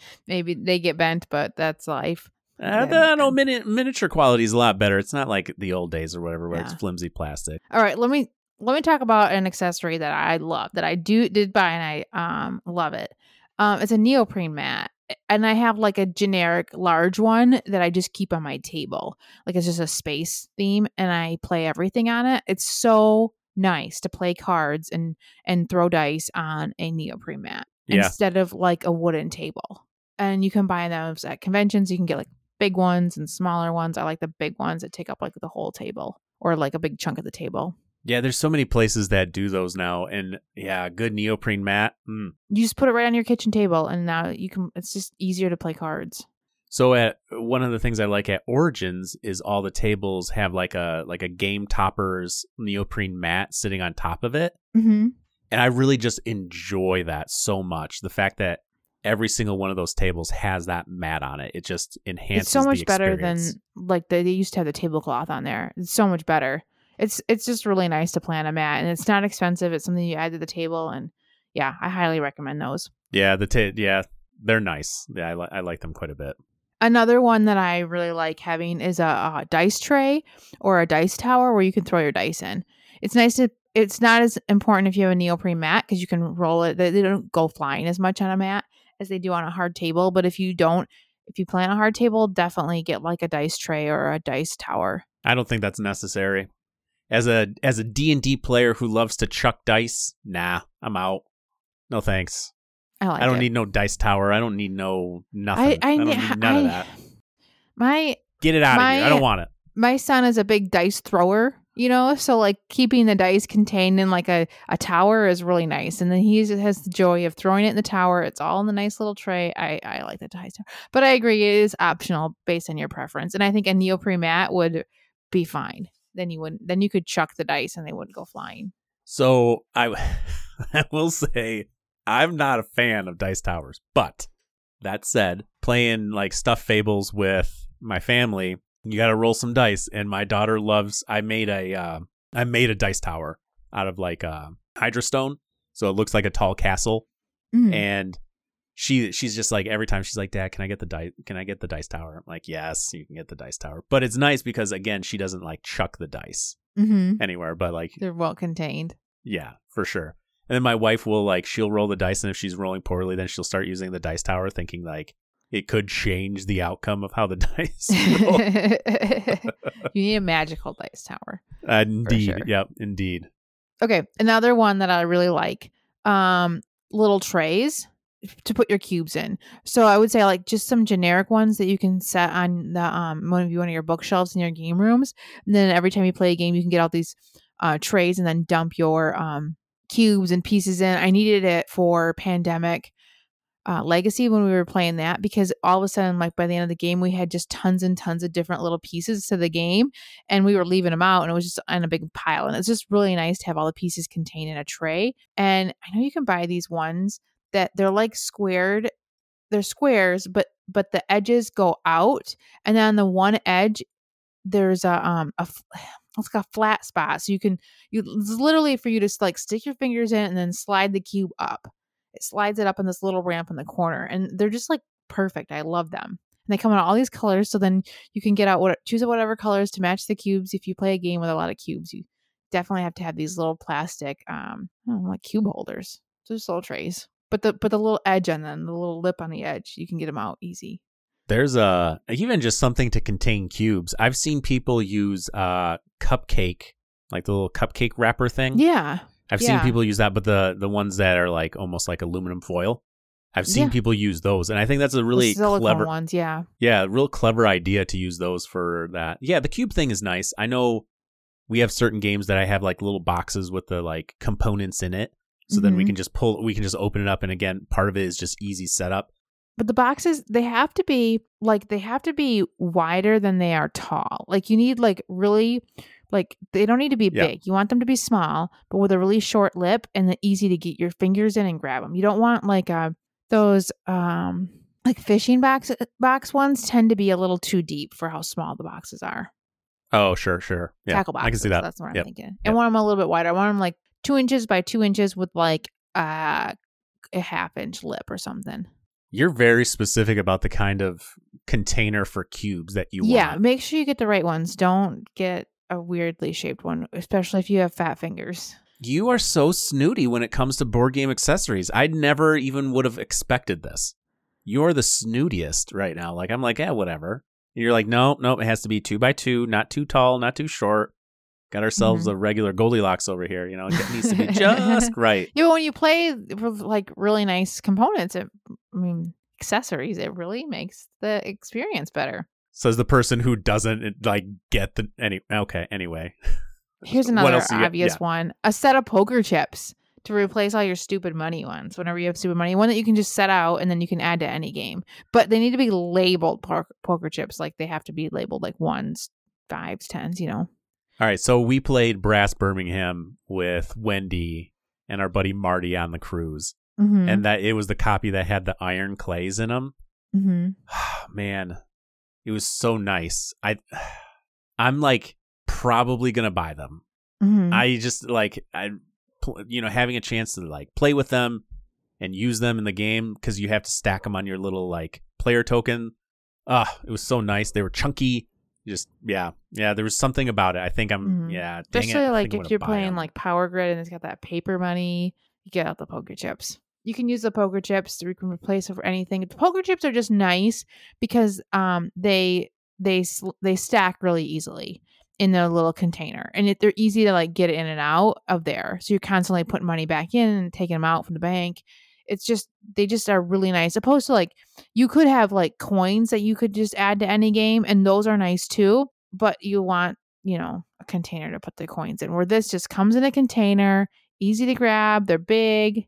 Maybe they get bent, but that's life. Uh, Yeah, the, I know yeah. mini- miniature quality is a lot better. It's not like the old days or whatever where it's flimsy plastic. All right, let me let me talk about an accessory that I love that I do did buy and I um love it. Um, it's a neoprene mat, and I have like a generic large one that I just keep on my table. Like it's just a space theme, and I play everything on it. It's so nice to play cards and and throw dice on a neoprene mat Yeah. instead of like a wooden table. And you can buy those at conventions. You can get like big ones and smaller ones. I like the big ones that take up like the whole table or like a big chunk of the table. Yeah, there's so many places that do those now, and yeah, good neoprene mat. Mm. You just put it right on your kitchen table, and now you can. It's just easier to play cards. So at one of the things I like at Origins is all the tables have like a like a game toppers neoprene mat sitting on top of it, Mm-hmm. and I really just enjoy that so much. The fact that every single one of those tables has that mat on it, it just enhances. It's so much better than like they, they used to have the tablecloth on there. It's so much better. It's it's just really nice to plan a mat, and it's not expensive. It's something you add to the table, and yeah, I highly recommend those. Yeah, the ta- yeah, they're nice. Yeah, I, li- I like them quite a bit. Another one that I really like having is a, a dice tray or a dice tower where you can throw your dice in. It's nice to. It's not as important if you have a neoprene mat because you can roll it. They don't go flying as much on a mat as they do on a hard table. But if you don't, if you play on a hard table, definitely get like a dice tray or a dice tower. I don't think that's necessary. As a as a D and D player who loves to chuck dice, nah, I'm out. No thanks. I like. I don't it. need no dice tower. I don't need no nothing. I I, don't need none I of that. my Get it out of here. I don't want it. my son is a big dice thrower, you know, so like keeping the dice contained in like a, a tower is really nice. And then he has the joy of throwing it in the tower. It's all in the nice little tray. I, I like the dice tower. But I agree, it is optional based on your preference. And I think a neoprene mat would be fine. Then you wouldn't then you could chuck the dice and they wouldn't go flying. So I I will say I'm not a fan of dice towers, but that said, playing like Stuffed Fables with my family, you got to roll some dice. And my daughter loves. I made a uh, I made a dice tower out of like uh, Hydrostone, so it looks like a tall castle. Mm. And she she's just like every time she's like, Dad, can I get the dice? Can I get the dice tower? I'm like, Yes, you can get the dice tower. But it's nice because again, she doesn't like chuck the dice hmm anywhere, but like They're well contained. yeah, for sure. And then my wife will like she'll roll the dice, and if she's rolling poorly, then she'll start using the dice tower, thinking like it could change the outcome of how the dice. roll. you need a magical dice tower. Uh, indeed, sure. yep, indeed. Okay, another one that I really like. Um little trays to put your cubes in. So I would say like just some generic ones that you can set on the um one of you one of your bookshelves in your game rooms. And then every time you play a game you can get all these uh trays and then dump your um cubes and pieces in. I needed it for pandemic uh, legacy when we were playing that because all of a sudden like by the end of the game we had just tons and tons of different little pieces to the game and we were leaving them out and it was just in a big pile and it's just really nice to have all the pieces contained in a tray and i know you can buy these ones that they're like squared they're squares but but the edges go out and then on the one edge there's a um a it's like a flat spot, so you can you it's literally for you to like stick your fingers in and then slide the cube up. It slides it up in this little ramp in the corner, and they're just like perfect. I love them. And they come in all these colors, so then you can get out what choose whatever colors to match the cubes. If you play a game with a lot of cubes, you definitely have to have these little plastic, um, know, like cube holders, just little trays. But the but the little edge on them, the little lip on the edge, you can get them out easy. There's a even just something to contain cubes. I've seen people use uh cupcake, like the little cupcake wrapper thing. Yeah, I've yeah. seen people use that, but the the ones that are like almost like aluminum foil. I've seen Yeah. people use those, and I think that's a really clever, ones. Yeah, yeah, real clever idea to use those for that. Yeah, the cube thing is nice. I know we have certain games that I have like little boxes with the like components in it, so then we Mhm. can just pull, we can just open it up, and again, part of it is just easy setup. but the boxes they have to be like they have to be wider than they are tall. Like you need like really like they don't need to be Yeah. big. You want them to be small, but with a really short lip and the easy to get your fingers in and grab them. You don't want like uh those um like fishing box box ones tend to be a little too deep for how small the boxes are. Oh, sure, sure, yeah, Tackle boxes. I can see that. That's what I'm Yep. thinking. Yep. I want them a little bit wider. I want them like two inches by two inches with like uh a half inch lip or something. You're very specific about the kind of container for cubes that you yeah, want. make sure you get the right ones. Don't get a weirdly shaped one, especially if you have fat fingers. You are so snooty when it comes to board game accessories. I never even would have expected this. You're the snootiest right now. Like I'm like, yeah, whatever. You're like, no, no, it has to be two by two, not too tall, not too short. Got ourselves mm-hmm. a regular Goldilocks over here. You know, it needs to be just right. Yeah, but when you play with like really nice components, it, I mean accessories, it really makes the experience better. Says the person who doesn't like get the any. Okay, anyway. Here's another obvious Yeah. one: a set of poker chips to replace all your stupid money ones. Whenever you have stupid money, one that you can just set out and then you can add to any game. But they need to be labeled por- poker chips, like they have to be labeled like ones, fives, tens. You know. All right, so we played Brass Birmingham with Wendy and our buddy Marty on the cruise, Mm-hmm. and that it was the copy that had the iron clays in them. mm-hmm. man it was so nice i i'm like probably gonna buy them Mm-hmm. i just like i you know having a chance to like play with them and use them in the game because you have to stack them on your little like player token ah it was so nice they were chunky just yeah yeah there was something about it i think i'm Mhm. yeah dang it, Especially like if you're playing playing 'em. like Power Grid and it's got that paper money, you get out the poker chips. You can use the poker chips you can replace it for anything. The poker chips are just nice because um they they they stack really easily in their little container and it, they're easy to like get in and out of there. So you're constantly putting money back in and taking them out from the bank. It's just they just are really nice. Opposed to like you could have like coins that you could just add to any game and those are nice too, but you want you know, a container to put the coins in. Where this just comes in a container, easy to grab, they're big,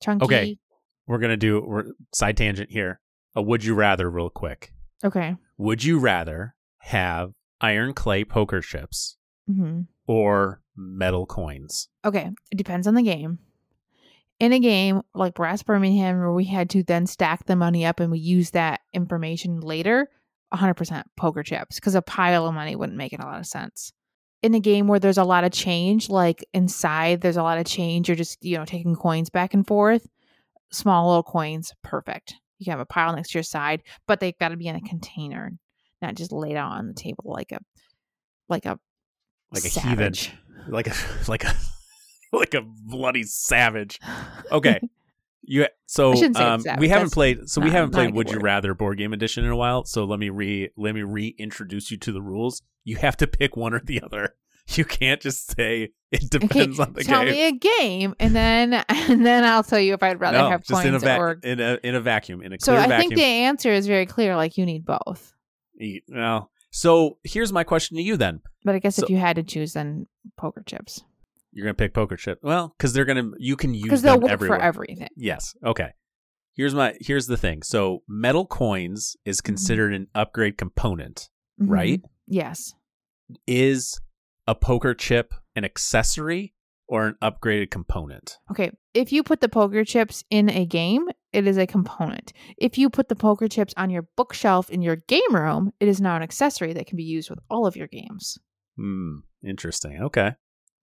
chunky. Okay. we're gonna do we're side tangent here a would you rather real quick Okay. would you rather have iron clay poker chips hmm or metal coins. Okay. It depends on the game. In a game like Brass Birmingham, where we had to then stack the money up and we use that information later, 100% poker chips because a pile of money wouldn't make it a lot of sense. In a game where there's a lot of change, like inside there's a lot of change, you're just, you know, taking coins back and forth, small little coins, perfect. You can have a pile next to your side, but they've got to be in a container, not just laid out on the table like a, like a, Like a savage. heathen. Like a like a like a bloody savage. Okay. You so I shouldn't say um, we haven't played so we haven't played Would You. Rather board game edition in a while. So let me re let me reintroduce you to the rules. You have to pick one or the other. You can't just say it depends on the tell game. Tell me a game, and then and then I'll tell you if I'd rather no, have just in a, coins or. in a in a vacuum in a So I vacuum. think the answer is very clear. Like you need both. E- well, so here's my question to you then. But I guess So- if you had to choose, then poker chips You're gonna pick poker chip. Well, because they're gonna you can use because they'll them work everywhere. for everything. Yes. Okay. Here's my here's the thing. So metal coins is considered an upgrade component, Mhm. right? Yes. Is a poker chip an accessory or an upgraded component? Okay. If you put the poker chips in a game, it is a component. If you put the poker chips on your bookshelf in your game room, it is now an accessory that can be used with all of your games. Hmm. Interesting. Okay.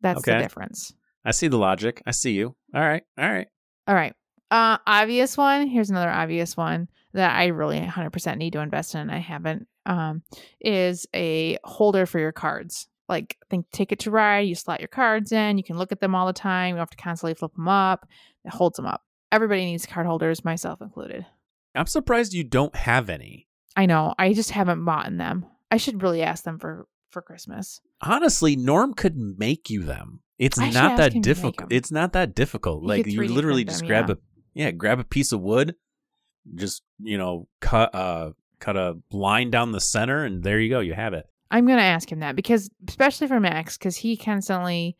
That's Okay. the difference. I see the logic. I see you. All right. All right. All right. Uh, obvious one. Here's another obvious one that I really 100% need to invest in. and I haven't. Um, is a holder for your cards. Like, think Ticket to Ride. You slot your cards in. You can look at them all the time. You don't have to constantly flip them up. It holds them up. Everybody needs card holders, myself included. I'm surprised you don't have any. I know. I just haven't bought in them. I should really ask them for for Christmas. Honestly, Norm could make you them. It's should not that him to make difficult. It's not that difficult. He like you literally just them, grab yeah. a yeah, grab a piece of wood, just you know, cut uh cut a line down the center, and there you go. You have it. I'm gonna ask him that because, especially for Max, because he constantly,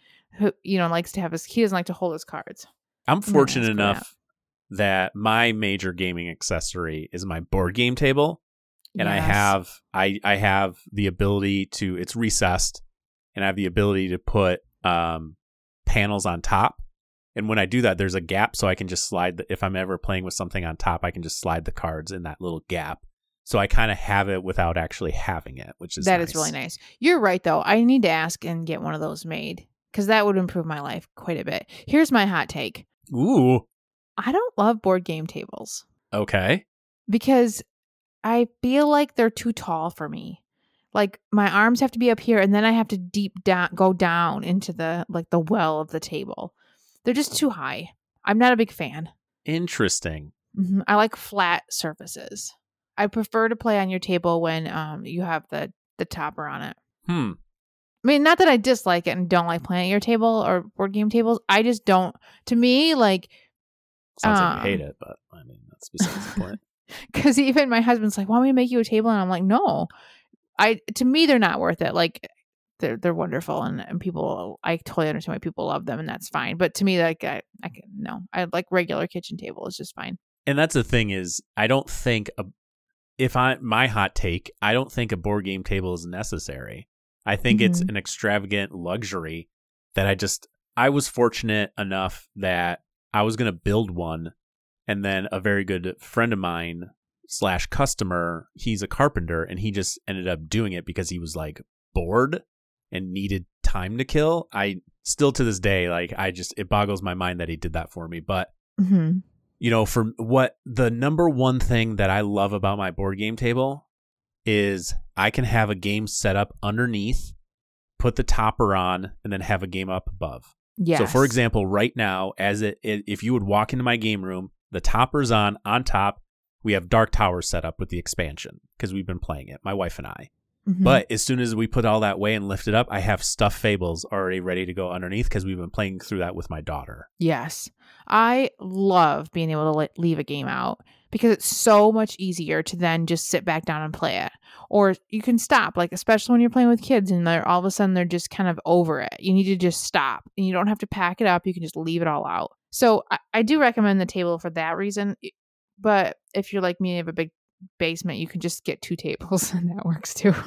you know, likes to have his. He doesn't like to hold his cards. I'm fortunate enough that my major gaming accessory is my board game table. And I have I I have the ability to it's recessed and I have the ability to put um panels on top. And when I do that there's a gap so I can just slide the, if I'm ever playing with something on top I can just slide the cards in that little gap. So I kind of have it without actually having it, which is That nice. is really nice. You're right, though. I need to ask and get one of those made because that would improve my life quite a bit. Here's my hot take Ooh, I don't love board game tables okay. because I feel like they're too tall for me. Like my arms have to be up here and then I have to deep down go down into the like the well of the table. They're just too high. I'm not a big fan. Interesting. Mhm. I like flat surfaces. I prefer to play on your table when um you have the the topper on it. Hmm. I mean, not that I dislike it and don't like playing at your table or board game tables. I just don't. To me, like, Sounds like Um, you hate it, but I mean that's besides the point. because even my husband's like, "Want me to make you a table?" And I'm like, "No." I to me, they're not worth it. Like, they're they're wonderful, and, and people, I totally understand why people love them, and that's fine. But to me, like, I, I can no, I like regular kitchen table is just fine. and that's the thing is i don't think a, if i my hot take i don't think a board game table is necessary i think it's Mhm. an extravagant luxury that i just i was fortunate enough that i was going to build one and then a very good friend of mine slash customer he's a carpenter and he just ended up doing it because he was like bored and needed time to kill i still to this day like i just it boggles my mind that he did that for me but Mm-hmm. you know, for what the number one thing that I love about my board game table is I can have a game set up underneath, put the topper on, and then have a game up above. Yes. So, for example, right now, as it, it if you would walk into my game room, the topper's on. On top, we have Dark Tower set up with the expansion because we've been playing it, my wife and I. Mhm. But as soon as we put all that away and lift it up, I have Stuffed Fables already ready to go underneath because we've been playing through that with my daughter. Yes. I love being able to leave a game out because it's so much easier to then just sit back down and play it. Or you can stop, like, especially when you're playing with kids and they're all of a sudden they're just kind of over it. You need to just stop and you don't have to pack it up. You can just leave it all out. So I, I do recommend the table for that reason. But if you're like me and you have a big basement, you can just get two tables and that works too.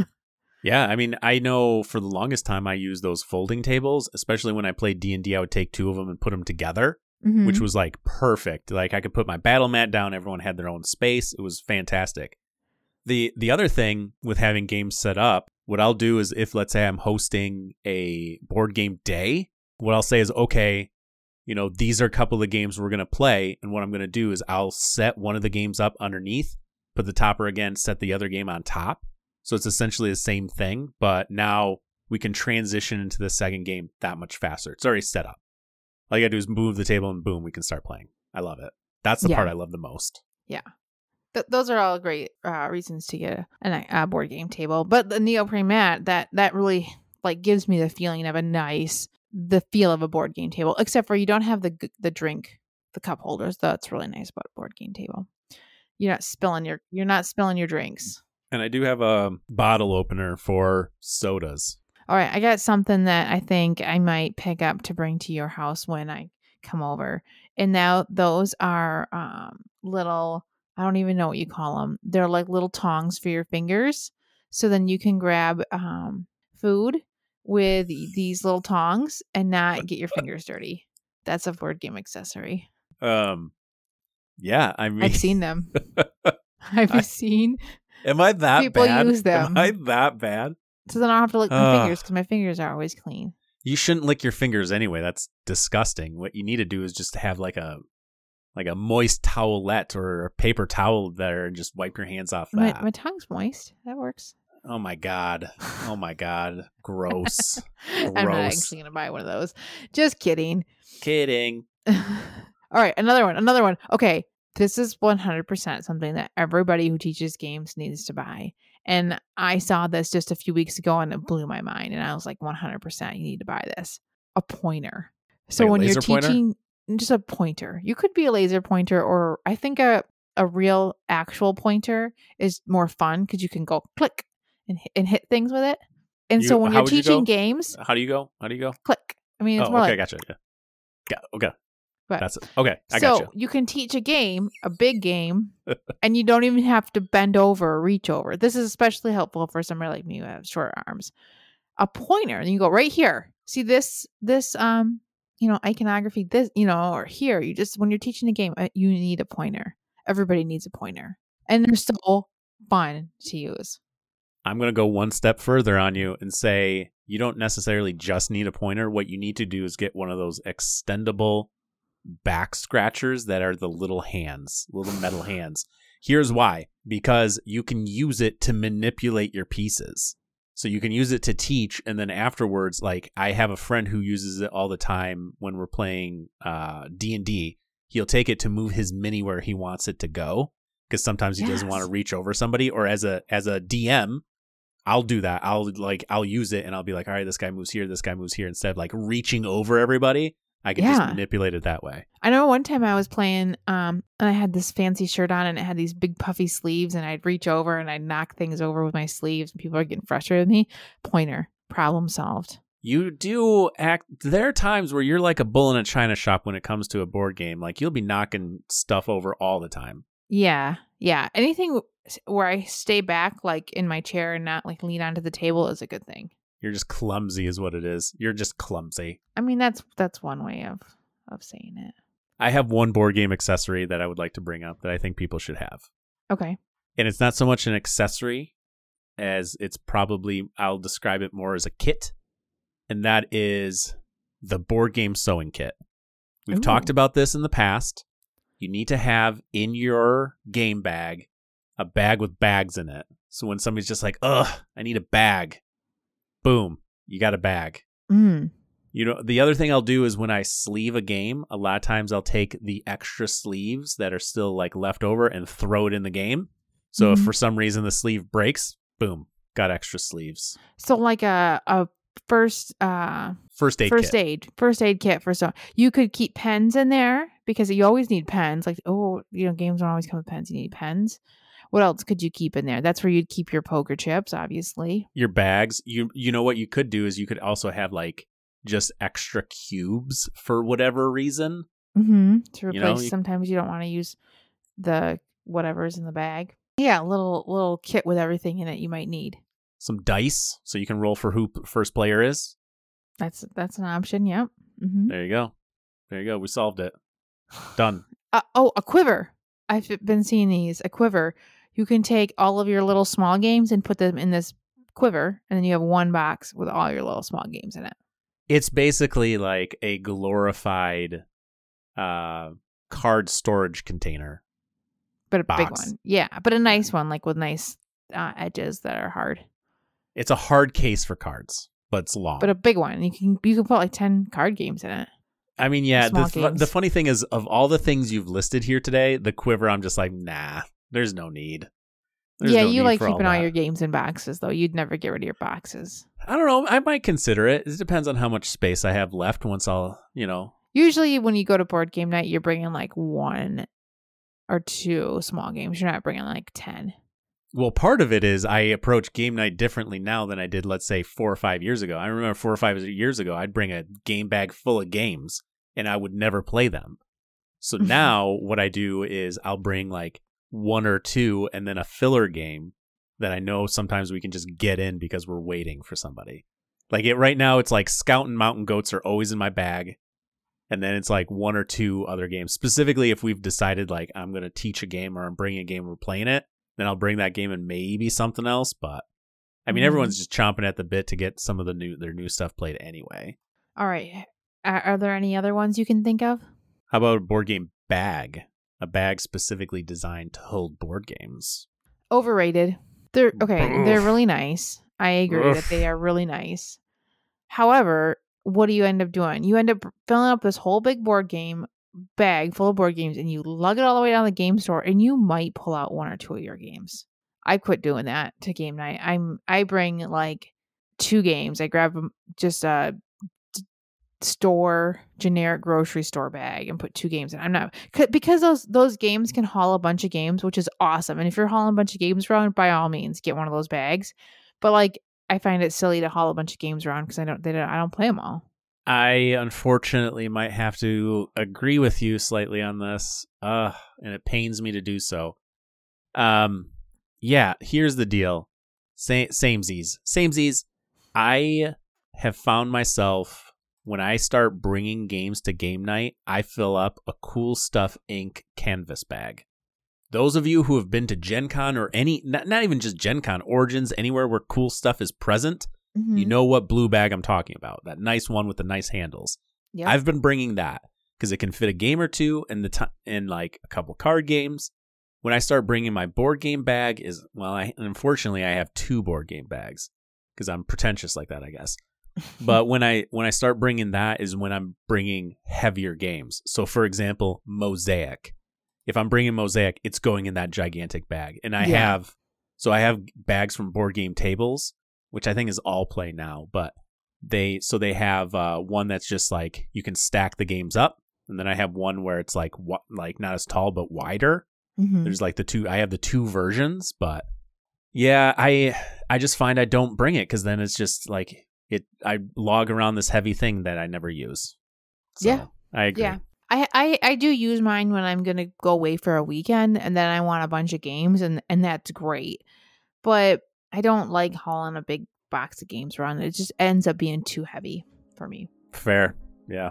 Yeah, I mean, I know for the longest time I used those folding tables, especially when I played D and I would take two of them and put them together, Mhm. which was like perfect. Like I could put my battle mat down; everyone had their own space. It was fantastic. the The other thing with having games set up, what I'll do is if let's say I'm hosting a board game day, what I'll say is, okay, you know, these are a couple of games we're gonna play, and what I'm gonna do is I'll set one of the games up underneath, put the topper again, set the other game on top. So it's essentially the same thing, but now we can transition into the second game that much faster. It's already set up. All you gotta do is move the table and boom, we can start playing. I love it. That's the Yeah. part I love the most. Th- those are all great uh, reasons to get a, a board game table. But the neoprene mat that that really like gives me the feeling of a nice the feel of a board game table. Except for you don't have the the drink the cup holders. That's really nice about a board game table. You're not spilling your you're not spilling your drinks. And I do have a bottle opener for sodas. All right, I got something that I think I might pick up to bring to your house when I come over. And now those are um, little, I don't even know what you call them. They're like little tongs for your fingers. So then you can grab um, food with these little tongs and not get your fingers dirty. That's a board game accessory. Um yeah, I mean I've seen them. I've I- seen Am I that people bad? use them. Am I that bad? So then I don't have to lick my Ugh. fingers because my fingers are always clean. You shouldn't lick your fingers anyway. That's disgusting. What you need to do is just have like a like a moist towelette or a paper towel there and just wipe your hands off My, my tongue's moist. That works. Oh my god. Oh my god. Gross. I'm not actually gonna buy one of those. Just kidding. Kidding. All right, another one. Another one. Okay, this is 100% something that everybody who teaches games needs to buy. And I saw this just a few weeks ago and it blew my mind. And I was like, 100%, you need to buy this. A pointer. So Like when you're pointer? teaching, just a pointer. You could be a laser pointer, or I think a, a real actual pointer is more fun because you can go click and, hit- and hit things with it. And so when you're would you teaching games, How do you go? How do you go? click. I mean, it's oh, more okay, like gotcha. Yeah. Got, okay. But- That's it. Okay, I so got you. you can teach a game, a big game, and you don't even have to bend over or reach over. This is especially helpful for somebody like me who have short arms. A pointer, and you go right here. See this, this, um, you know, iconography. This, you know, or here. You just when you're teaching a game, uh, you need a pointer. Everybody needs a pointer, and they're so fun to use. I'm going to go one step further on you and say you don't necessarily just need a pointer. What you need to do is get one of those extendable back scratchers that are the little hands, little metal hands. Here's why because you can use it to manipulate your pieces. So you can use it to teach, and then afterwards, like I have a friend who uses it all the time when we're playing uh, D and D. He'll take it to move his mini where he wants it to go, because sometimes he doesn't want to reach over somebody. Or as a as a DM, I'll do that. I'll like I'll use it and I'll be like, all right, this guy moves here, this guy moves here. Instead of like reaching over everybody, I can just manipulate it that way. I know one time I was playing, um, and I had this fancy shirt on, and it had these big puffy sleeves, and I'd reach over and I'd knock things over with my sleeves, and people are getting frustrated with me. Pointer, problem solved. You do act. There are times where you're like a bull in a china shop when it comes to a board game. Like you'll be knocking stuff over all the time. Yeah, yeah. Anything where I stay back, like in my chair, and not like lean onto the table, is a good thing. You're just clumsy, is what it is. You're just clumsy. I mean, that's that's one way of of saying it. I have one board game accessory that I would like to bring up that I think people should have. Okay. And it's not so much an accessory as it's probably, I'll describe it more as a kit. And that is the board game sewing kit. We've Ooh. talked about this in the past. You need to have in your game bag a bag with bags in it. So when somebody's just like, ugh, I need a bag, boom, you got a bag. Mm. You know, the other thing I'll do is when I sleeve a game, a lot of times I'll take the extra sleeves that are still like left over and throw it in the game. So if Mhm. for some reason the sleeve breaks, boom, got extra sleeves. So like a a first uh First aid first kit. aid first aid kit for so you could keep pens in there because you always need pens like oh you know games don't always come with pens you need pens what else could you keep in there that's where you'd keep your poker chips obviously Your bags. You you know what you could do is you could also have like just extra cubes for whatever reason. mm-hmm. to replace You know, you- sometimes you don't want to use the whatever's in the bag yeah a little little kit with everything in it you might need Some dice so you can roll for who first player is. that's that's an option yep mm-hmm. There you go. There you go. We solved it. Done. uh, oh a quiver i've been seeing these a quiver you can take all of your little small games and put them in this quiver and then you have one box with all your little small games in it It's basically like a glorified uh card storage container. but a big one yeah but a nice one like with nice uh, edges that are hard It's a hard case for cards, but it's long. but a big one you can you can put like 10 card games in it I mean, yeah. The, the funny thing is, of all the things you've listed here today, the quiver, I'm just like, nah. There's no need. There's yeah no you need like keeping all, that. your games in boxes though you'd never get rid of your boxes I don't know. I might consider it. It depends on how much space I have left. Once I'll, you know, usually when you go to board game night you're bringing like one or two small games you're not bringing like 10 Well, part of it is I approach game night differently now than I did, let's say, four or five years ago. I remember four or five years ago, I'd bring a game bag full of games and I would never play them. So now what I do is I'll bring like one or two and then a filler game that I know sometimes we can just get in because we're waiting for somebody. Like it right now, it's like Scout and Mountain Goats are always in my bag. And then it's like one or two other games. Specifically, if we've decided like I'm going to teach a game or I'm bringing a game, we're playing it, then I'll bring that game and maybe something else. But I mean, everyone's mm-hmm. just chomping at the bit to get some of the new their new stuff played anyway. All right. Are, are there any other ones you can think of? How about a board game bag? A bag specifically designed to hold board games. Overrated. They're okay. They're really nice. I agree that they are really nice. However, what do you end up doing? You end up filling up this whole big board game bag full of board games and you lug it all the way down to the game store and you might pull out one or two of your games. I quit doing that to game night. I'm I bring like two games. I grab just a d- store generic grocery store bag and put two games in. I'm not because those those games can haul a bunch of games, which is awesome. And if you're hauling a bunch of games around, by all means, get one of those bags. But like, I find it silly to haul a bunch of games around because I don't they don't I don't play them all. I unfortunately might have to agree with you slightly on this. Uh, and it pains me to do so. Um, yeah, here's the deal. Same, samesies, samesies. I have found myself when I start bringing games to game night, I fill up a Cool Stuff Inc. canvas bag. Those of you who have been to Gen Con or any, not, not even just Gen Con, Origins, anywhere where cool stuff is present, you Mhm. know what blue bag I'm talking about. That nice one with the nice handles. Yep. I've been bringing that because it can fit a game or two and the time in like a couple card games. When I start bringing my board game bag is well, I unfortunately I have two board game bags because I'm pretentious like that, I guess. But when I when I start bringing that is when I'm bringing heavier games. So for example, Mosaic. If I'm bringing Mosaic, it's going in that gigantic bag, and I Yeah. have so I have bags from board game tables, which I think is Allplay now, but they so they have uh, one that's just like you can stack the games up, and then I have one where it's like wa- like not as tall but wider. Mhm. There's like the two. I have the two versions, but yeah, I I just find I don't bring it because then it's just like it. I log around this heavy thing that I never use. So, Yeah. I agree. Yeah. I, I I do use mine when I'm gonna go away for a weekend and then I want a bunch of games and and that's great. But I don't like hauling a big box of games around. It just ends up being too heavy for me. Fair. Yeah.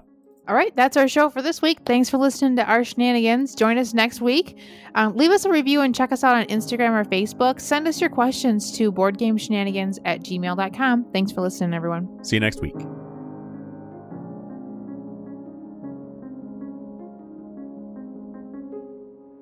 All right, that's our show for this week. Thanks for listening to our shenanigans. Join us next week. Um, leave us a review and check us out on Instagram or Facebook. Send us your questions to boardgameshenanigans at gmail.com. Thanks for listening, everyone. See you next week.